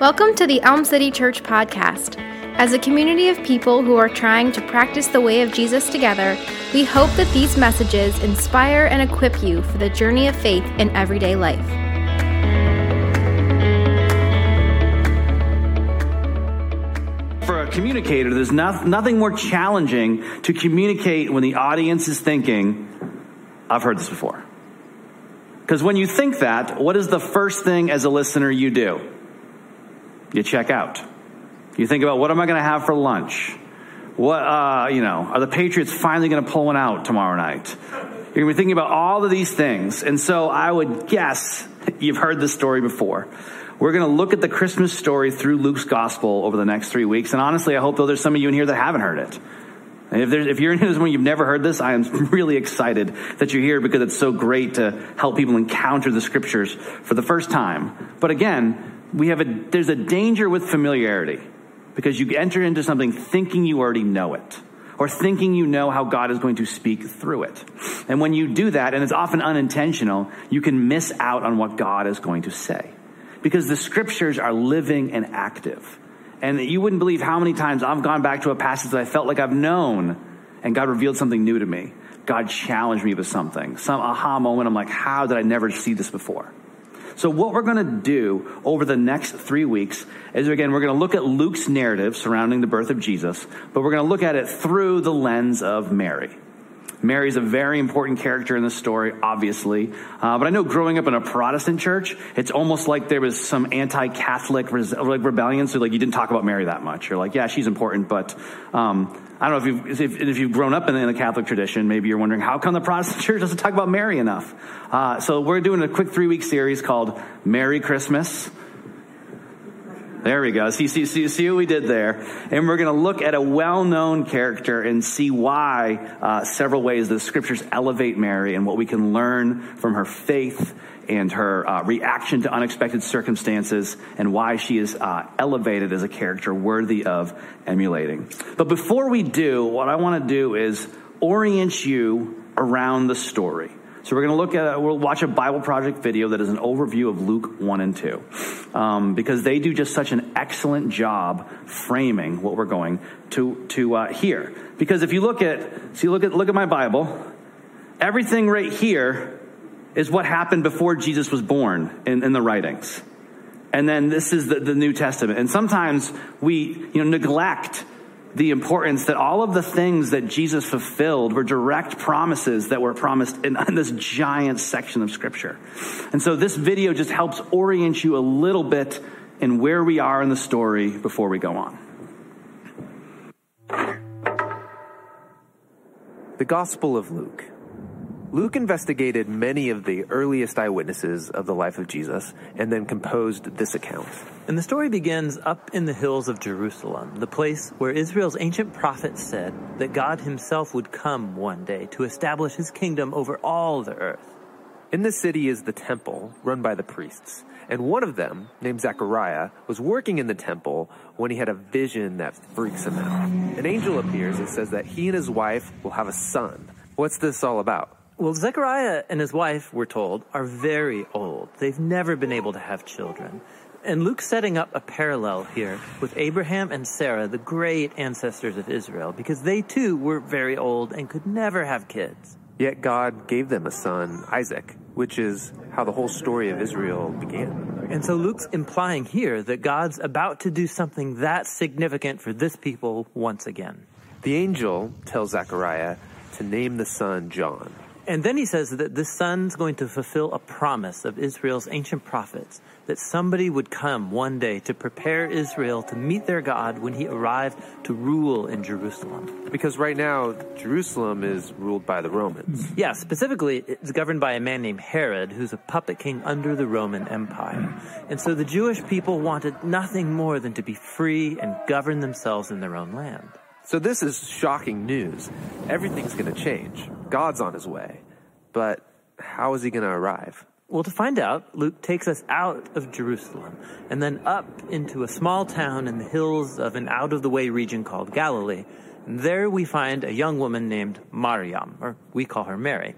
Welcome to the Elm City Church podcast. As a community of people who are trying to practice the way of Jesus together, we hope that these messages inspire and equip you for the journey of faith in everyday life. For a communicator, there's no, nothing more challenging to communicate when the audience is thinking, I've heard this before. Because when you think that, what is the first thing as a listener you do? You check out. You think about what am I going to have for lunch? What, uh, you know, are the Patriots finally going to pull one out tomorrow night? You're going to be thinking about all of these things. And so I would guess you've heard this story before. We're going to look at the Christmas story through Luke's gospel over the next three weeks. And honestly, I hope though there's some of you in here that haven't heard it. And if, if you're in this one, you've never heard this, I am really excited that you're here because it's so great to help people encounter the scriptures for the first time. But again, we have a, there's a danger with familiarity because you enter into something thinking you already know it or thinking you know how God is going to speak through it. And when you do that, and it's often unintentional, you can miss out on what God is going to say because the scriptures are living and active. And you wouldn't believe how many times I've gone back to a passage that I felt like I've known and God revealed something new to me. God challenged me with something, some aha moment. I'm like, how did I never see this before? So, what we're going to do over the next three weeks is again, we're going to look at Luke's narrative surrounding the birth of Jesus, but we're going to look at it through the lens of Mary. Mary's a very important character in the story, obviously. Uh, but I know growing up in a Protestant church, it's almost like there was some anti-Catholic res- like rebellion. So like you didn't talk about Mary that much. You're like, yeah, she's important, but um, I don't know if you've, if, if you've grown up in, in, the Catholic tradition, maybe you're wondering, how come the Protestant church doesn't talk about Mary enough? Uh, so we're doing a quick three week series called Merry Christmas. There we go. See, see, see, see what we did there. And we're going to look at a well-known character and see why uh, several ways the scriptures elevate Mary and what we can learn from her faith and her uh, reaction to unexpected circumstances and why she is uh, elevated as a character worthy of emulating. But before we do, what I want to do is orient you around the story. So we're going to look at, we'll watch a Bible Project video that is an overview of Luke 1 and 2. Um, because they do just such an excellent job framing what we're going to, to uh, hear. Because if you look at, see, look at, look at my Bible, everything right here is what happened before Jesus was born in, in the writings. And then this is the, the New Testament. And sometimes we, you know, neglect the importance that all of the things that Jesus fulfilled were direct promises that were promised in, in, this giant section of scripture. And so this video just helps orient you a little bit in where we are in the story before we go on. The Gospel of Luke. Luke investigated many of the earliest eyewitnesses of the life of Jesus and then composed this account. And the story begins up in the hills of Jerusalem, the place where Israel's ancient prophets said that God himself would come one day to establish his kingdom over all the earth. In the city is the temple run by the priests. And one of them, named Zechariah, was working in the temple when he had a vision that freaks him out. An angel appears and says that he and his wife will have a son. What's this all about? Well, Zechariah and his wife, we're told, are very old. They've never been able to have children. And Luke's setting up a parallel here with Abraham and Sarah, the great ancestors of Israel, because they too were very old and could never have kids. Yet God gave them a son, Isaac, which is how the whole story of Israel began. And so Luke's implying here that God's about to do something that significant for this people once again. The angel tells Zechariah to name the son John. And then he says that this son's going to fulfill a promise of Israel's ancient prophets that somebody would come one day to prepare Israel to meet their God when he arrived to rule in Jerusalem. Because right now, Jerusalem is ruled by the Romans. Yeah, specifically, it's governed by a man named Herod, who's a puppet king under the Roman Empire. And so the Jewish people wanted nothing more than to be free and govern themselves in their own land. So this is shocking news. Everything's going to change. God's on his way. But how is he going to arrive? Well, to find out, Luke takes us out of Jerusalem and then up into a small town in the hills of an out of the way region called Galilee. And there we find a young woman named Mariam, or we call her Mary.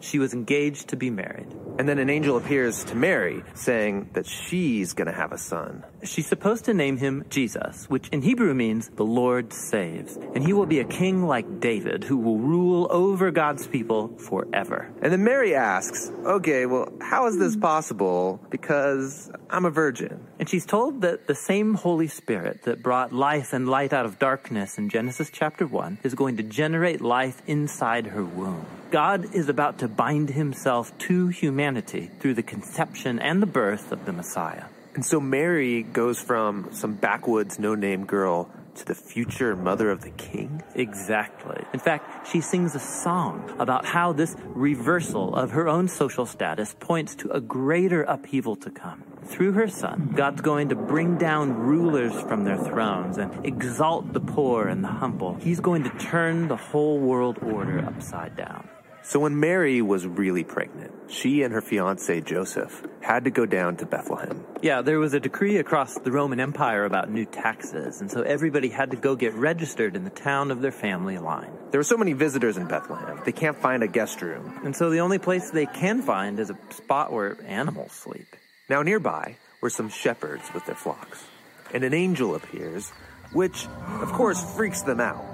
She was engaged to be married. And then an angel appears to Mary saying that she's going to have a son. She's supposed to name him Jesus, which in Hebrew means the Lord saves. And he will be a king like David who will rule over God's people forever. And then Mary asks, okay, well, how is this possible? Because I'm a virgin. And she's told that the same Holy Spirit that brought life and light out of darkness in Genesis chapter 1 is going to generate life inside her womb. God is about to bind himself to humanity through the conception and the birth of the Messiah. And so Mary goes from some backwoods, no name girl to the future mother of the king? Exactly. In fact, she sings a song about how this reversal of her own social status points to a greater upheaval to come. Through her son, God's going to bring down rulers from their thrones and exalt the poor and the humble. He's going to turn the whole world order upside down. So when Mary was really pregnant, she and her fiance Joseph had to go down to Bethlehem. Yeah, there was a decree across the Roman Empire about new taxes, and so everybody had to go get registered in the town of their family line. There were so many visitors in Bethlehem, they can't find a guest room. And so the only place they can find is a spot where animals sleep. Now nearby were some shepherds with their flocks, and an angel appears, which of course freaks them out.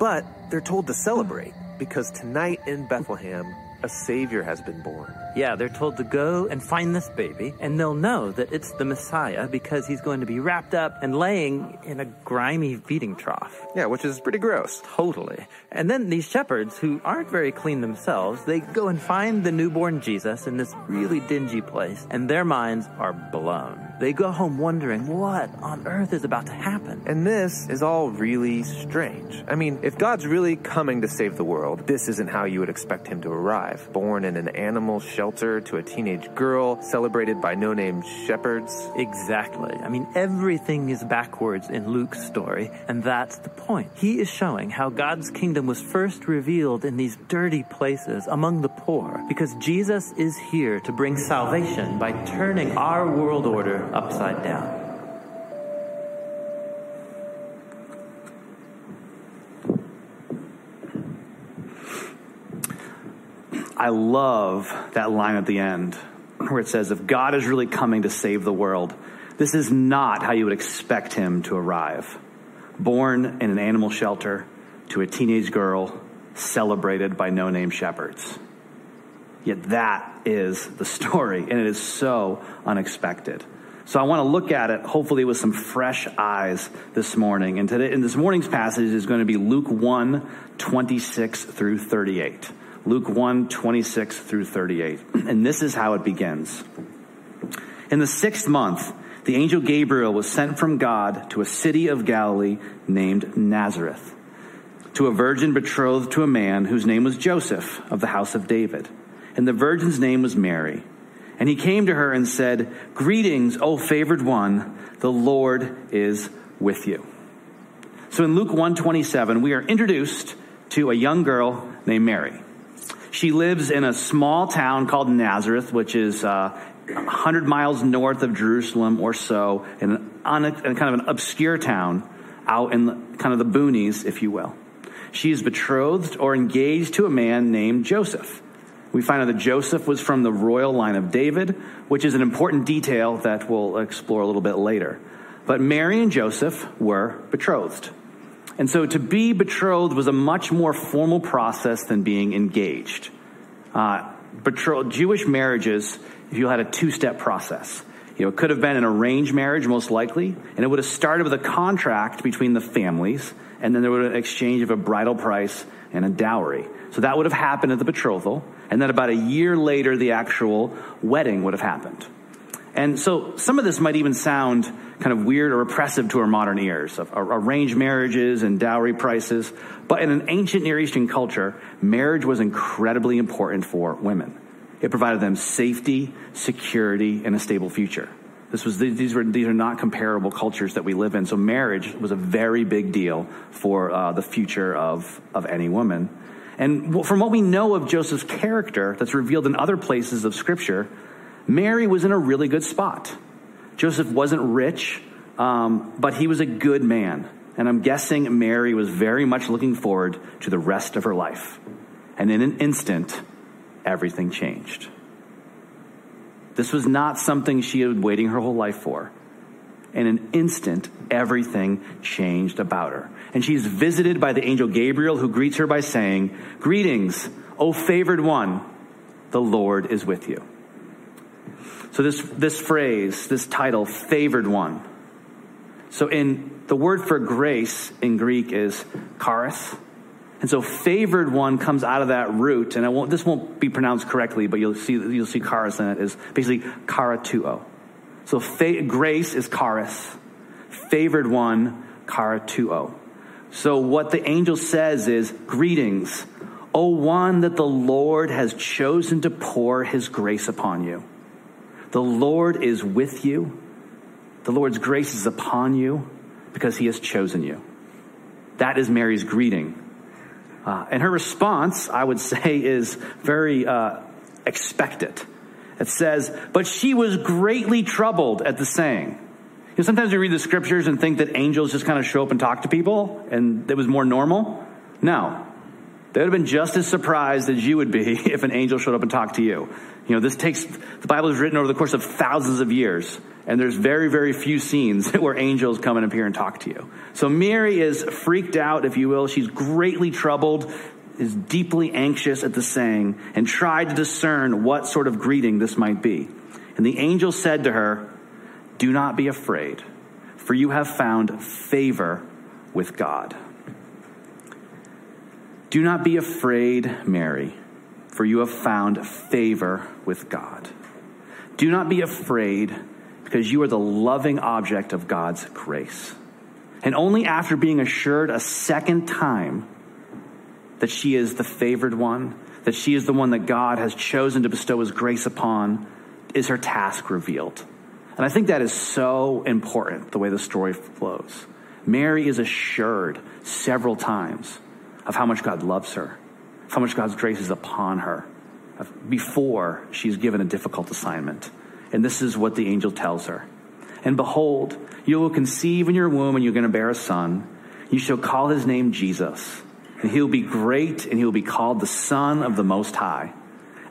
But they're told to celebrate because tonight in Bethlehem, a Savior has been born. Yeah, they're told to go and find this baby, and they'll know that it's the Messiah because he's going to be wrapped up and laying in a grimy feeding trough. Yeah, which is pretty gross. Totally. And then these shepherds, who aren't very clean themselves, they go and find the newborn Jesus in this really dingy place, and their minds are blown. They go home wondering what on earth is about to happen. And this is all really strange. I mean, if God's really coming to save the world, this isn't how you would expect him to arrive. Born in an animal shelter to a teenage girl, celebrated by no name shepherds. Exactly. I mean, everything is backwards in Luke's story, and that's the point. He is showing how God's kingdom was first revealed in these dirty places among the poor, because Jesus is here to bring salvation by turning our world order upside down. I love that line at the end where it says, If God is really coming to save the world, this is not how you would expect him to arrive. Born in an animal shelter to a teenage girl, celebrated by no name shepherds. Yet that is the story, and it is so unexpected. So I want to look at it, hopefully, with some fresh eyes this morning. And today, in this morning's passage is going to be Luke 1 26 through 38. Luke 1 26 through 38. And this is how it begins. In the sixth month, the angel Gabriel was sent from God to a city of Galilee named Nazareth, to a virgin betrothed to a man whose name was Joseph of the house of David. And the virgin's name was Mary. And he came to her and said, Greetings, O favored one, the Lord is with you. So in Luke 127, we are introduced to a young girl named Mary. She lives in a small town called Nazareth, which is uh, 100 miles north of Jerusalem or so, in, an, on a, in kind of an obscure town out in the, kind of the boonies, if you will. She is betrothed or engaged to a man named Joseph. We find out that Joseph was from the royal line of David, which is an important detail that we'll explore a little bit later. But Mary and Joseph were betrothed. And so to be betrothed was a much more formal process than being engaged. Uh, betrothed, Jewish marriages, if you had a two step process, you know, it could have been an arranged marriage, most likely, and it would have started with a contract between the families, and then there would have an exchange of a bridal price and a dowry. So that would have happened at the betrothal, and then about a year later, the actual wedding would have happened. And so some of this might even sound kind of weird or oppressive to our modern ears of arranged marriages and dowry prices. But in an ancient Near Eastern culture, marriage was incredibly important for women. It provided them safety, security, and a stable future. This was, these, were, these are not comparable cultures that we live in. So marriage was a very big deal for uh, the future of, of any woman. And from what we know of Joseph's character that's revealed in other places of Scripture, Mary was in a really good spot. Joseph wasn't rich, um, but he was a good man. And I'm guessing Mary was very much looking forward to the rest of her life. And in an instant, everything changed. This was not something she had been waiting her whole life for. In an instant, everything changed about her. And she's visited by the angel Gabriel, who greets her by saying, Greetings, O favored one, the Lord is with you. So, this, this phrase, this title, favored one. So, in the word for grace in Greek is charis. And so, favored one comes out of that root, and I won't, this won't be pronounced correctly, but you'll see, you'll see charis in it, is basically karatuo. So, fa- grace is charis, favored one, karatuo. So, what the angel says is, Greetings, O one that the Lord has chosen to pour his grace upon you. The Lord is with you. The Lord's grace is upon you because he has chosen you. That is Mary's greeting. Uh, and her response, I would say, is very uh, expected. It says, But she was greatly troubled at the saying. You know, sometimes we read the scriptures and think that angels just kind of show up and talk to people and it was more normal. No. They would have been just as surprised as you would be if an angel showed up and talked to you. You know, this takes, the Bible is written over the course of thousands of years, and there's very, very few scenes where angels come and appear and talk to you. So Mary is freaked out, if you will. She's greatly troubled, is deeply anxious at the saying, and tried to discern what sort of greeting this might be. And the angel said to her, Do not be afraid, for you have found favor with God. Do not be afraid, Mary, for you have found favor with God. Do not be afraid, because you are the loving object of God's grace. And only after being assured a second time that she is the favored one, that she is the one that God has chosen to bestow his grace upon, is her task revealed. And I think that is so important, the way the story flows. Mary is assured several times of how much God loves her, how much God's grace is upon her before she's given a difficult assignment. And this is what the angel tells her. And behold, you will conceive in your womb and you're going to bear a son. You shall call his name Jesus. And he will be great and he will be called the Son of the Most High.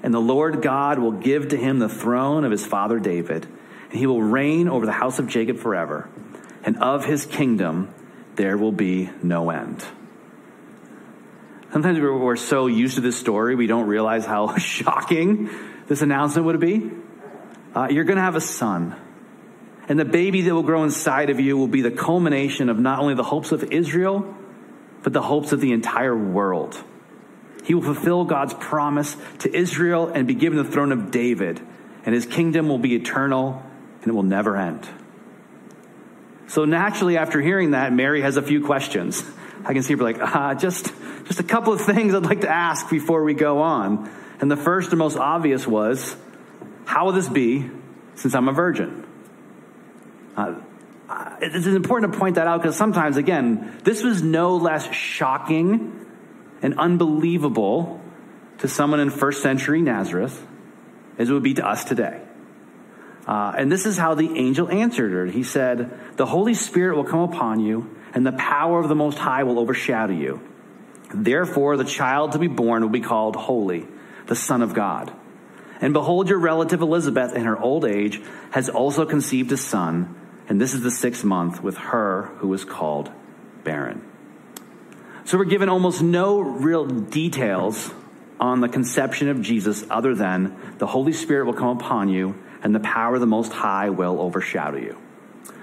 And the Lord God will give to him the throne of his father David. And he will reign over the house of Jacob forever. And of his kingdom there will be no end. Sometimes we're, so used to this story, we don't realize how shocking this announcement would be. Uh, you're going to have a son. And the baby that will grow inside of you will be the culmination of not only the hopes of Israel, but the hopes of the entire world. He will fulfill God's promise to Israel and be given the throne of David, and his kingdom will be eternal and it will never end. So naturally, after hearing that, Mary has a few questions. I can see her like, ah, just just a couple of things I'd like to ask before we go on. And the first and most obvious was, how will this be since I'm a virgin? Uh, it's important to point that out because sometimes, again, this was no less shocking and unbelievable to someone in first century Nazareth as it would be to us today. Uh, and this is how the angel answered her. He said, The Holy Spirit will come upon you, and the power of the Most High will overshadow you. Therefore, the child to be born will be called Holy, the Son of God. And behold, your relative Elizabeth, in her old age, has also conceived a son, and this is the sixth month with her who is called barren. So we're given almost no real details on the conception of Jesus other than the Holy Spirit will come upon you, and the power of the Most High will overshadow you.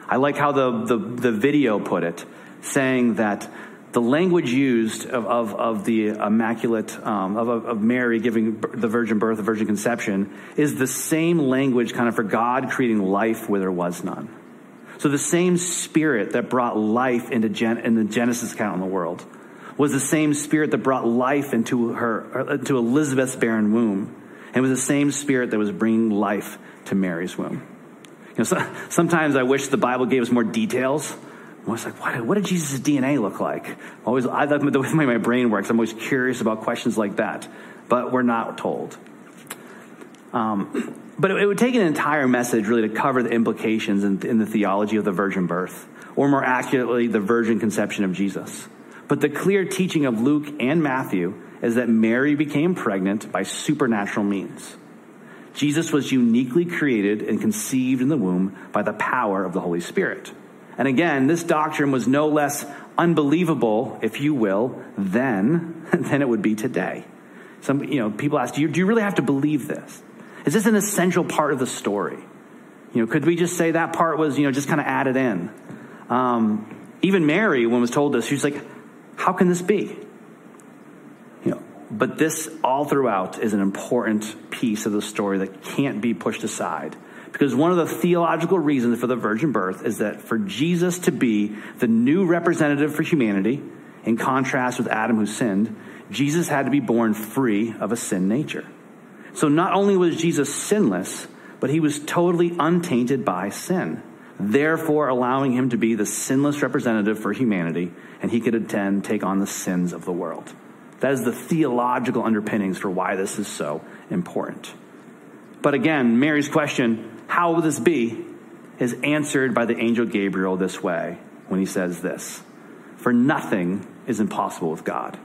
I like how the, the, the video put it, saying that the language used of, of, of the immaculate, um, of, of Mary giving the virgin birth, the virgin conception, is the same language kind of for God creating life where there was none. So the same spirit that brought life into Gen, in the Genesis account in the world was the same spirit that brought life into her, into Elizabeth's barren womb. And was the same spirit that was bringing life to Mary's womb. You know, so, sometimes I wish the Bible gave us more details I was like, what, what did Jesus' DNA look like? Always, I, the way my brain works, I'm always curious about questions like that, but we're not told. Um, but it, would take an entire message really to cover the implications in, in the theology of the virgin birth, or more accurately, the virgin conception of Jesus. But the clear teaching of Luke and Matthew is that Mary became pregnant by supernatural means. Jesus was uniquely created and conceived in the womb by the power of the Holy Spirit. And again, this doctrine was no less unbelievable, if you will, then than it would be today. Some, you know, people ask, do you, do you really have to believe this? Is this an essential part of the story? You know, could we just say that part was, you know, just kind of added in? Um, even Mary, when was told this, she was like, how can this be? You know, but this all throughout is an important piece of the story that can't be pushed aside. Because one of the theological reasons for the virgin birth is that for Jesus to be the new representative for humanity, in contrast with Adam who sinned, Jesus had to be born free of a sin nature. So not only was Jesus sinless, but he was totally untainted by sin, therefore allowing him to be the sinless representative for humanity, and he could attend take on the sins of the world. That is the theological underpinnings for why this is so important. But again, Mary's question, how will this be, is answered by the angel Gabriel this way when he says this For nothing is impossible with God.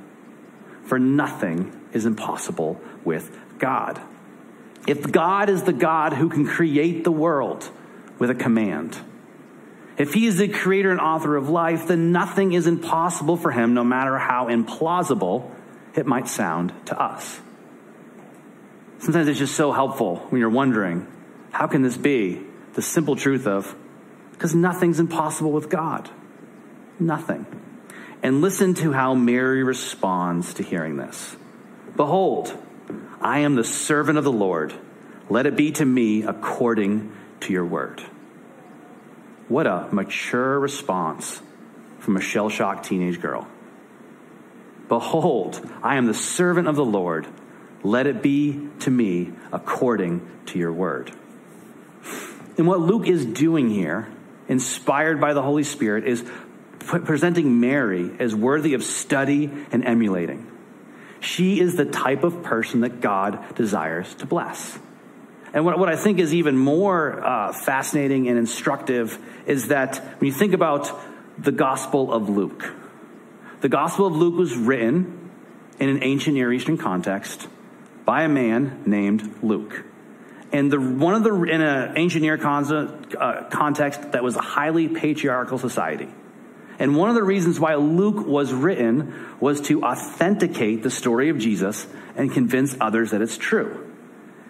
For nothing is impossible with God. If God is the God who can create the world with a command, if he is the creator and author of life, then nothing is impossible for him, no matter how implausible it might sound to us. Sometimes it's just so helpful when you're wondering, how can this be? The simple truth of, because nothing's impossible with God. Nothing. And listen to how Mary responds to hearing this. Behold, I am the servant of the Lord. Let it be to me according to your word. What a mature response from a shell shocked teenage girl. Behold, I am the servant of the Lord. Let it be to me according to your word. And what Luke is doing here, inspired by the Holy Spirit, is presenting Mary as worthy of study and emulating. She is the type of person that God desires to bless. And what, what I think is even more uh, fascinating and instructive is that when you think about the Gospel of Luke, the Gospel of Luke was written in an ancient Near Eastern context by a man named Luke. And the, one of the, in an ancient Near uh, context that was a highly patriarchal society. And one of the reasons why Luke was written was to authenticate the story of Jesus and convince others that it's true.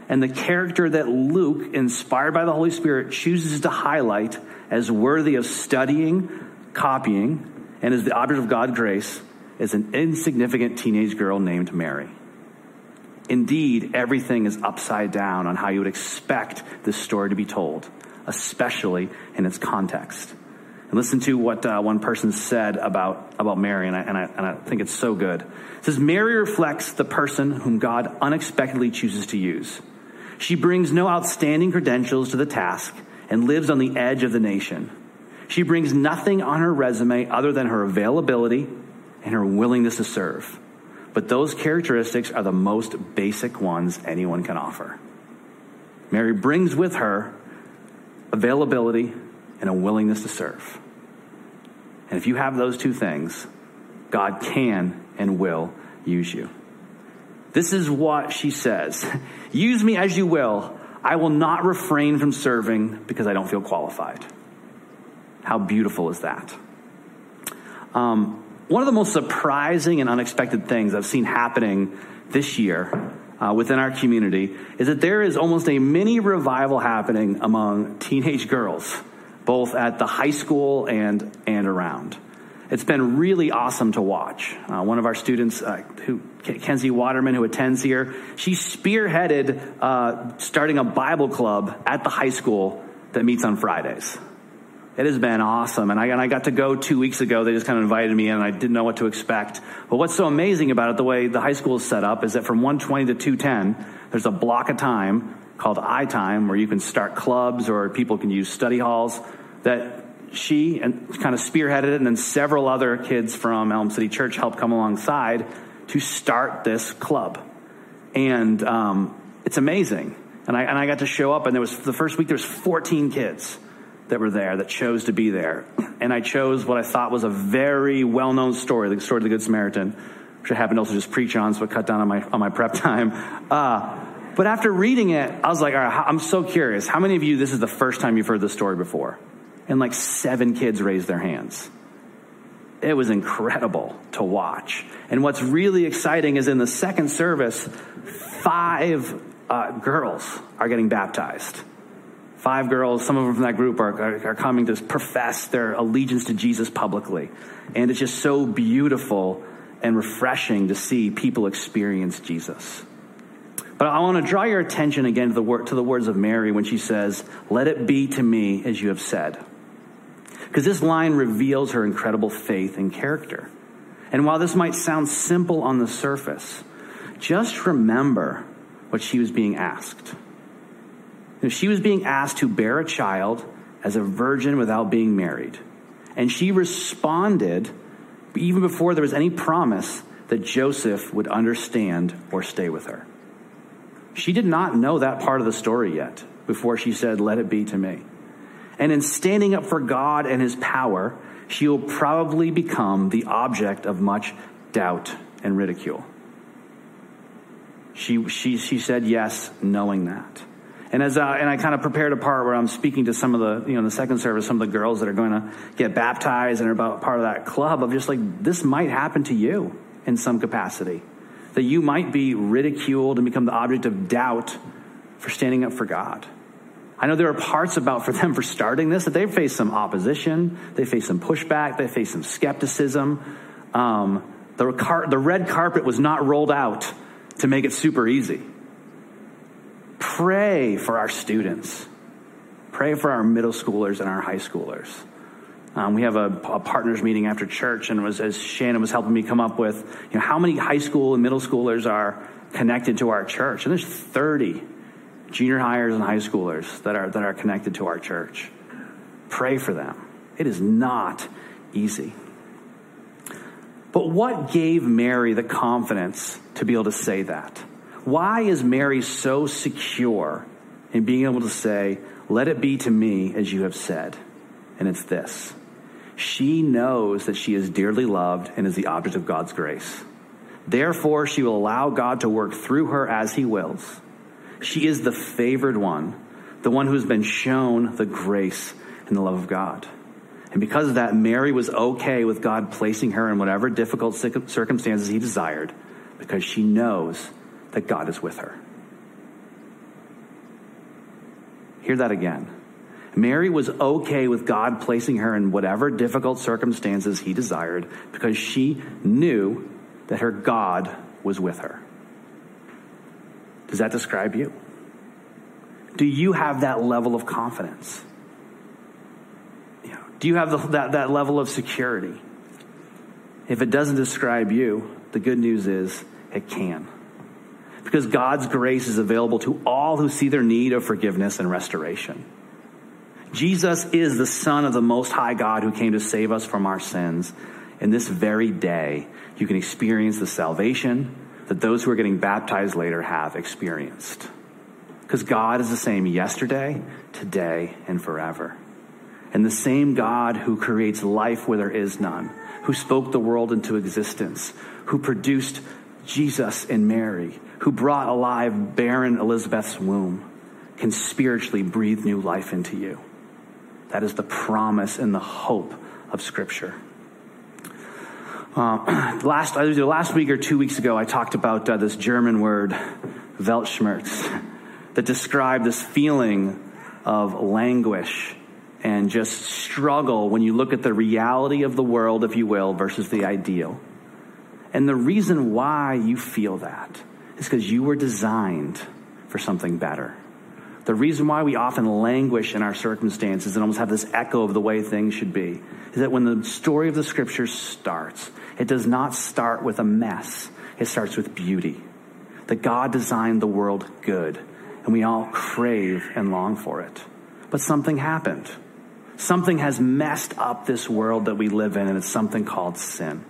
And the character that Luke, inspired by the Holy Spirit, chooses to highlight as worthy of studying, copying, and as the object of God's grace is an insignificant teenage girl named Mary. Indeed, everything is upside down on how you would expect this story to be told, especially in its context. Listen to what uh, one person said about, about Mary, and I, and, I, and I think it's so good. It says, Mary reflects the person whom God unexpectedly chooses to use. She brings no outstanding credentials to the task and lives on the edge of the nation. She brings nothing on her resume other than her availability and her willingness to serve. But those characteristics are the most basic ones anyone can offer. Mary brings with her availability and a willingness to serve. And if you have those two things, God can and will use you. This is what she says Use me as you will. I will not refrain from serving because I don't feel qualified. How beautiful is that? Um, one of the most surprising and unexpected things I've seen happening this year uh, within our community is that there is almost a mini revival happening among teenage girls both at the high school and, and around. It's been really awesome to watch. Uh, one of our students, uh, who Kenzie Waterman, who attends here, she spearheaded uh, starting a Bible club at the high school that meets on Fridays. It has been awesome. And I, and I got to go two weeks ago. They just kind of invited me in and I didn't know what to expect. But what's so amazing about it, the way the high school is set up, is that from 120 to 210, there's a block of time called I time where you can start clubs or people can use study halls that she and kind of spearheaded it, and then several other kids from Elm City Church helped come alongside to start this club. And um, it's amazing. And I, and I got to show up, and there was the first week there was 14 kids that were there that chose to be there. And I chose what I thought was a very well known story, the story of the Good Samaritan, which I happened to also just preach on, so it cut down on my, on my prep time. Uh, But after reading it, I was like, all right, I'm so curious. How many of you, this is the first time you've heard this story before? And like seven kids raised their hands. It was incredible to watch. And what's really exciting is in the second service, five uh, girls are getting baptized. Five girls, some of them from that group are, are, are coming to profess their allegiance to Jesus publicly. And it's just so beautiful and refreshing to see people experience Jesus. But I want to draw your attention again to the, to the words of Mary when she says, Let it be to me as you have said. Because this line reveals her incredible faith and character. And while this might sound simple on the surface, just remember what she was being asked. She was being asked to bear a child as a virgin without being married. And she responded even before there was any promise that Joseph would understand or stay with her. She did not know that part of the story yet before she said, Let it be to me. And in standing up for God and his power, she will probably become the object of much doubt and ridicule. She, she, she said yes, knowing that. And as uh, and I kind of prepared a part where I'm speaking to some of the you know the second service some of the girls that are going to get baptized and are about part of that club of just like this might happen to you in some capacity that you might be ridiculed and become the object of doubt for standing up for God. I know there are parts about for them for starting this that they face some opposition, they face some pushback, they face some skepticism. Um, the, car- the red carpet was not rolled out to make it super easy. Pray for our students. Pray for our middle schoolers and our high schoolers. Um, we have a, a, partners meeting after church, and was as Shannon was helping me come up with, you know, how many high school and middle schoolers are connected to our church, and there's 30 junior hires and high schoolers that are that are connected to our church. Pray for them. It is not easy. But what gave Mary the confidence to be able to say that? Why is Mary so secure in being able to say, Let it be to me as you have said? And it's this she knows that she is dearly loved and is the object of God's grace. Therefore, she will allow God to work through her as he wills. She is the favored one, the one who has been shown the grace and the love of God. And because of that, Mary was okay with God placing her in whatever difficult circumstances he desired because she knows that God is with her. Hear that again. Mary was okay with God placing her in whatever difficult circumstances he desired because she knew that her God was with her. Does that describe you? Do you have that level of confidence? Do you have the, that, that level of security? If it doesn't describe you, the good news is it can. Because God's grace is available to all who see their need of forgiveness and restoration. Jesus is the Son of the Most High God who came to save us from our sins. And this very day, you can experience the salvation that those who are getting baptized later have experienced. Because God is the same yesterday, today, and forever. And the same God who creates life where there is none, who spoke the world into existence, who produced Jesus and Mary, who brought alive barren Elizabeth's womb, can spiritually breathe new life into you. That is the promise and the hope of Scripture. Uh, last, either last week or two weeks ago, I talked about uh, this German word, Weltschmerz, that described this feeling of languish and just struggle when you look at the reality of the world, if you will, versus the ideal. And the reason why you feel that is because you were designed for something better. The reason why we often languish in our circumstances and almost have this echo of the way things should be is that when the story of the scriptures starts, it does not start with a mess. It starts with beauty. That God designed the world good, and we all crave and long for it. But something happened. Something has messed up this world that we live in, and it's something called sin.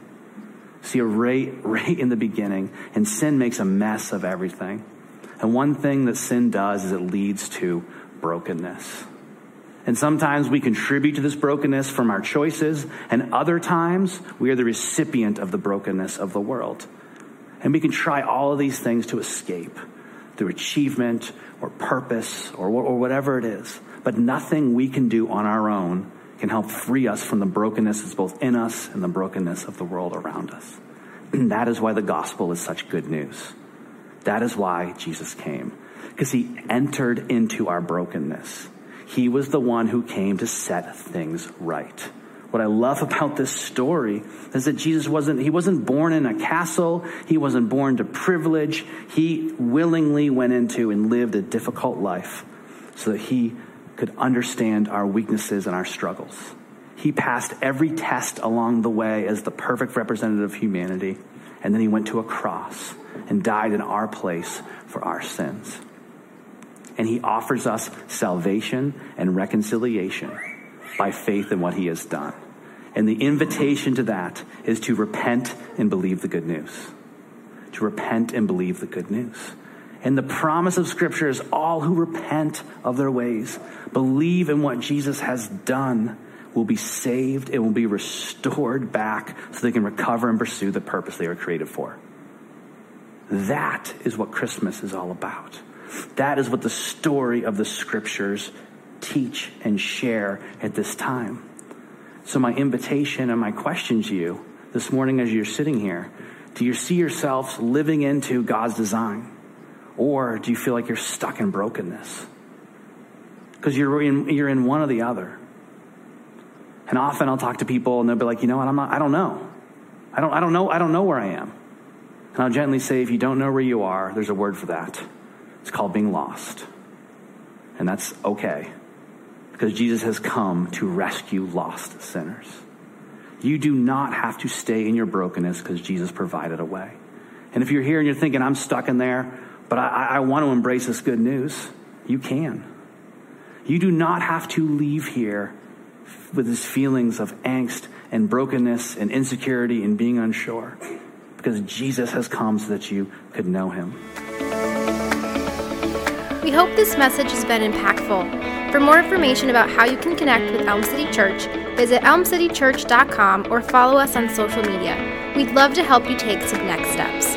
See, right, right in the beginning, and sin makes a mess of everything. And one thing that sin does is it leads to brokenness. And sometimes we contribute to this brokenness from our choices, and other times we are the recipient of the brokenness of the world. And we can try all of these things to escape. through achievement or purpose or, or whatever it is. But nothing we can do on our own can help free us from the brokenness that's both in us and the brokenness of the world around us. And that is why the gospel is such good news. That is why Jesus came, because he entered into our brokenness. He was the one who came to set things right. What I love about this story is that Jesus wasn't, he wasn't born in a castle. He wasn't born to privilege. He willingly went into and lived a difficult life so that he could understand our weaknesses and our struggles. He passed every test along the way as the perfect representative of humanity. And then he went to a cross and died in our place for our sins. And he offers us salvation and reconciliation by faith in what he has done. And the invitation to that is to repent and believe the good news. To repent and believe the good news. And the promise of Scripture is all who repent of their ways, believe in what Jesus has done, will be saved and will be restored back so they can recover and pursue the purpose they were created for. That is what Christmas is all about. That is what the story of the Scriptures teach and share at this time. So, my invitation and my question to you this morning as you're sitting here do you see yourselves living into God's design? Or do you feel like you're stuck in brokenness? Because you're in, you're in one or the other. And often I'll talk to people and they'll be like, you know what, I'm not, I don't know. I don't, I don't know, I don't know where I am. And I'll gently say, if you don't know where you are, there's a word for that. It's called being lost. And that's okay. Because Jesus has come to rescue lost sinners. You do not have to stay in your brokenness because Jesus provided a way. And if you're here and you're thinking, I'm stuck in there, but I, I want to embrace this good news. You can. You do not have to leave here with these feelings of angst and brokenness and insecurity and being unsure because Jesus has come so that you could know him. We hope this message has been impactful. For more information about how you can connect with Elm City Church, visit elmcitychurch.com or follow us on social media. We'd love to help you take some next steps.